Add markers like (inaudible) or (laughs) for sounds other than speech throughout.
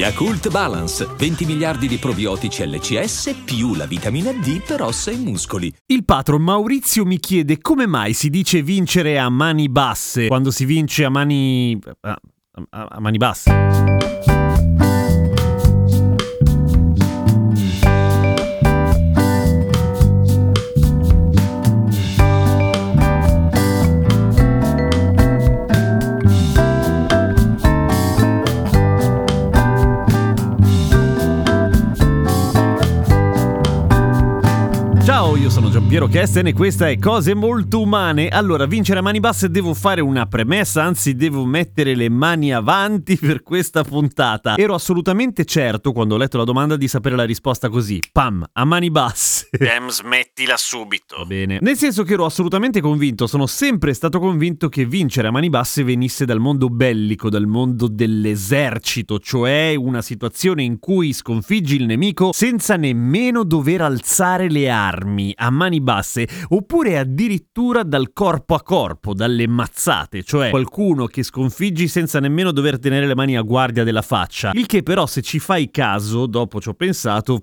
Yakult Balance, 20 miliardi di probiotici LCS più la vitamina D per ossa e muscoli. Il patron Maurizio mi chiede come mai si dice vincere a mani basse quando si vince a mani... a, a- a mani basse. Giampiero Kesten e questa è Cose Molto Umane. Allora, vincere a mani basse devo fare una premessa, anzi devo mettere le mani avanti (laughs) per questa puntata. Ero assolutamente certo quando ho letto la domanda di sapere la risposta così. Pam, a mani basse. (laughs) Dem, smettila subito. Bene. Nel senso che ero assolutamente convinto, sono sempre stato convinto che vincere a mani basse venisse dal mondo bellico, dal mondo dell'esercito, cioè una situazione in cui sconfiggi il nemico senza nemmeno dover alzare le armi a mani basse, oppure addirittura dal corpo a corpo, dalle mazzate, cioè qualcuno che sconfiggi senza nemmeno dover tenere le mani a guardia della faccia. Il che però se ci fai caso, dopo ci ho pensato,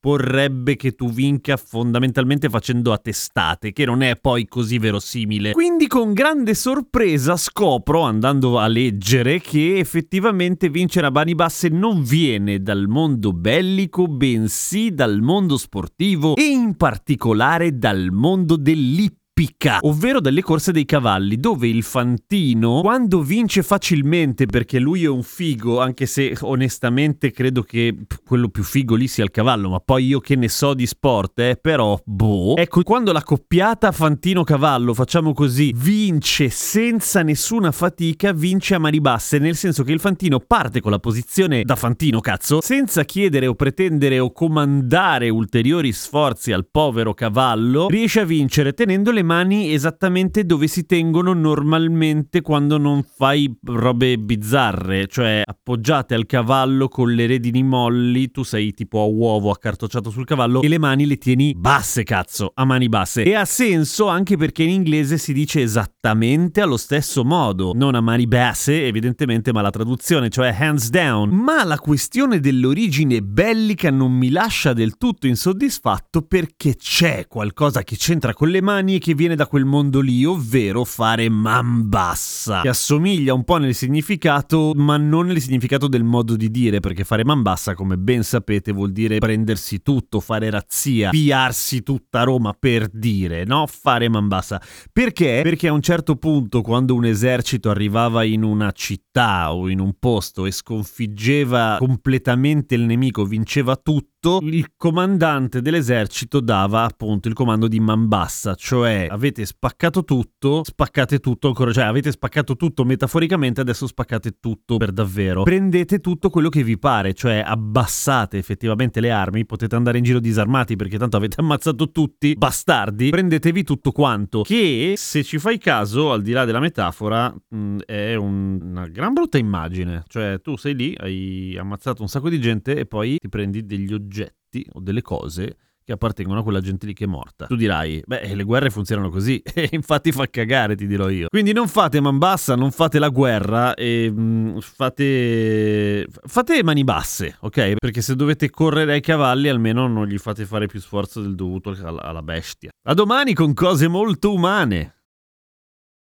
presupporrebbe che tu vinca fondamentalmente facendo a testate, che non è poi così verosimile. Quindi con grande sorpresa scopro, andando a leggere, che effettivamente vincere a mani basse non viene dal mondo bellico, bensì dal mondo sportivo e in particolare dal mondo dell'ippica, ovvero dalle corse dei cavalli, dove il fantino, quando vince facilmente perché lui è un figo, anche se onestamente credo che quello più figo lì sia il cavallo, ma poi io che ne so di sport, eh, però boh. Ecco, quando la coppiata fantino-cavallo, facciamo così, vince senza nessuna fatica, vince a mani basse, nel senso che il fantino parte con la posizione da fantino, cazzo, senza chiedere o pretendere o comandare ulteriori sforzi al povero cavallo, riesce a vincere tenendo le mani esattamente dove si tengono normalmente quando non fai robe bizzarre, cioè appoggiate al cavallo con le redini molli, tu sei tipo a uovo accartocciato sul cavallo e le mani le tieni basse, cazzo, a mani basse. E ha senso anche perché in inglese si dice esattamente allo stesso modo, non a mani basse evidentemente, ma la traduzione, cioè hands down. Ma la questione dell'origine bellica non mi lascia del tutto insoddisfatto perché c'è qualcosa che c'entra con le mani e che viene da quel mondo lì, ovvero fare man bassa, che assomiglia un po' nel significato, ma non nel significato del modo di dire, perché fare man bassa, come ben sapete, vuol dire prendersi tutto, fare razzia, piarsi tutta Roma per dire, no? Fare man bassa. Perché? Perché a un certo punto, quando un esercito arrivava in una città o in un posto e sconfiggeva completamente il nemico, vinceva tutto, il comandante dell'esercito dava appunto il comando di man bassa, cioè avete spaccato tutto, spaccate tutto ancora, cioè avete spaccato tutto metaforicamente, adesso spaccate tutto per davvero. Prendete tutto quello che vi pare, cioè abbassate effettivamente le armi, potete andare in giro disarmati perché tanto avete ammazzato tutti, bastardi, prendetevi tutto quanto. Che se ci fai caso, al di là della metafora, mh, è un- una gran brutta immagine, cioè tu sei lì, hai ammazzato un sacco di gente e poi ti prendi degli oggetti o delle cose che appartengono a quella gente lì che è morta. Tu dirai, beh, le guerre funzionano così, (laughs) e infatti fa cagare, ti dirò io. Quindi non fate man bassa, non fate la guerra e mm, fate... fate mani basse, ok? Perché se dovete correre ai cavalli almeno non gli fate fare più sforzo del dovuto alla bestia. A domani con cose molto umane.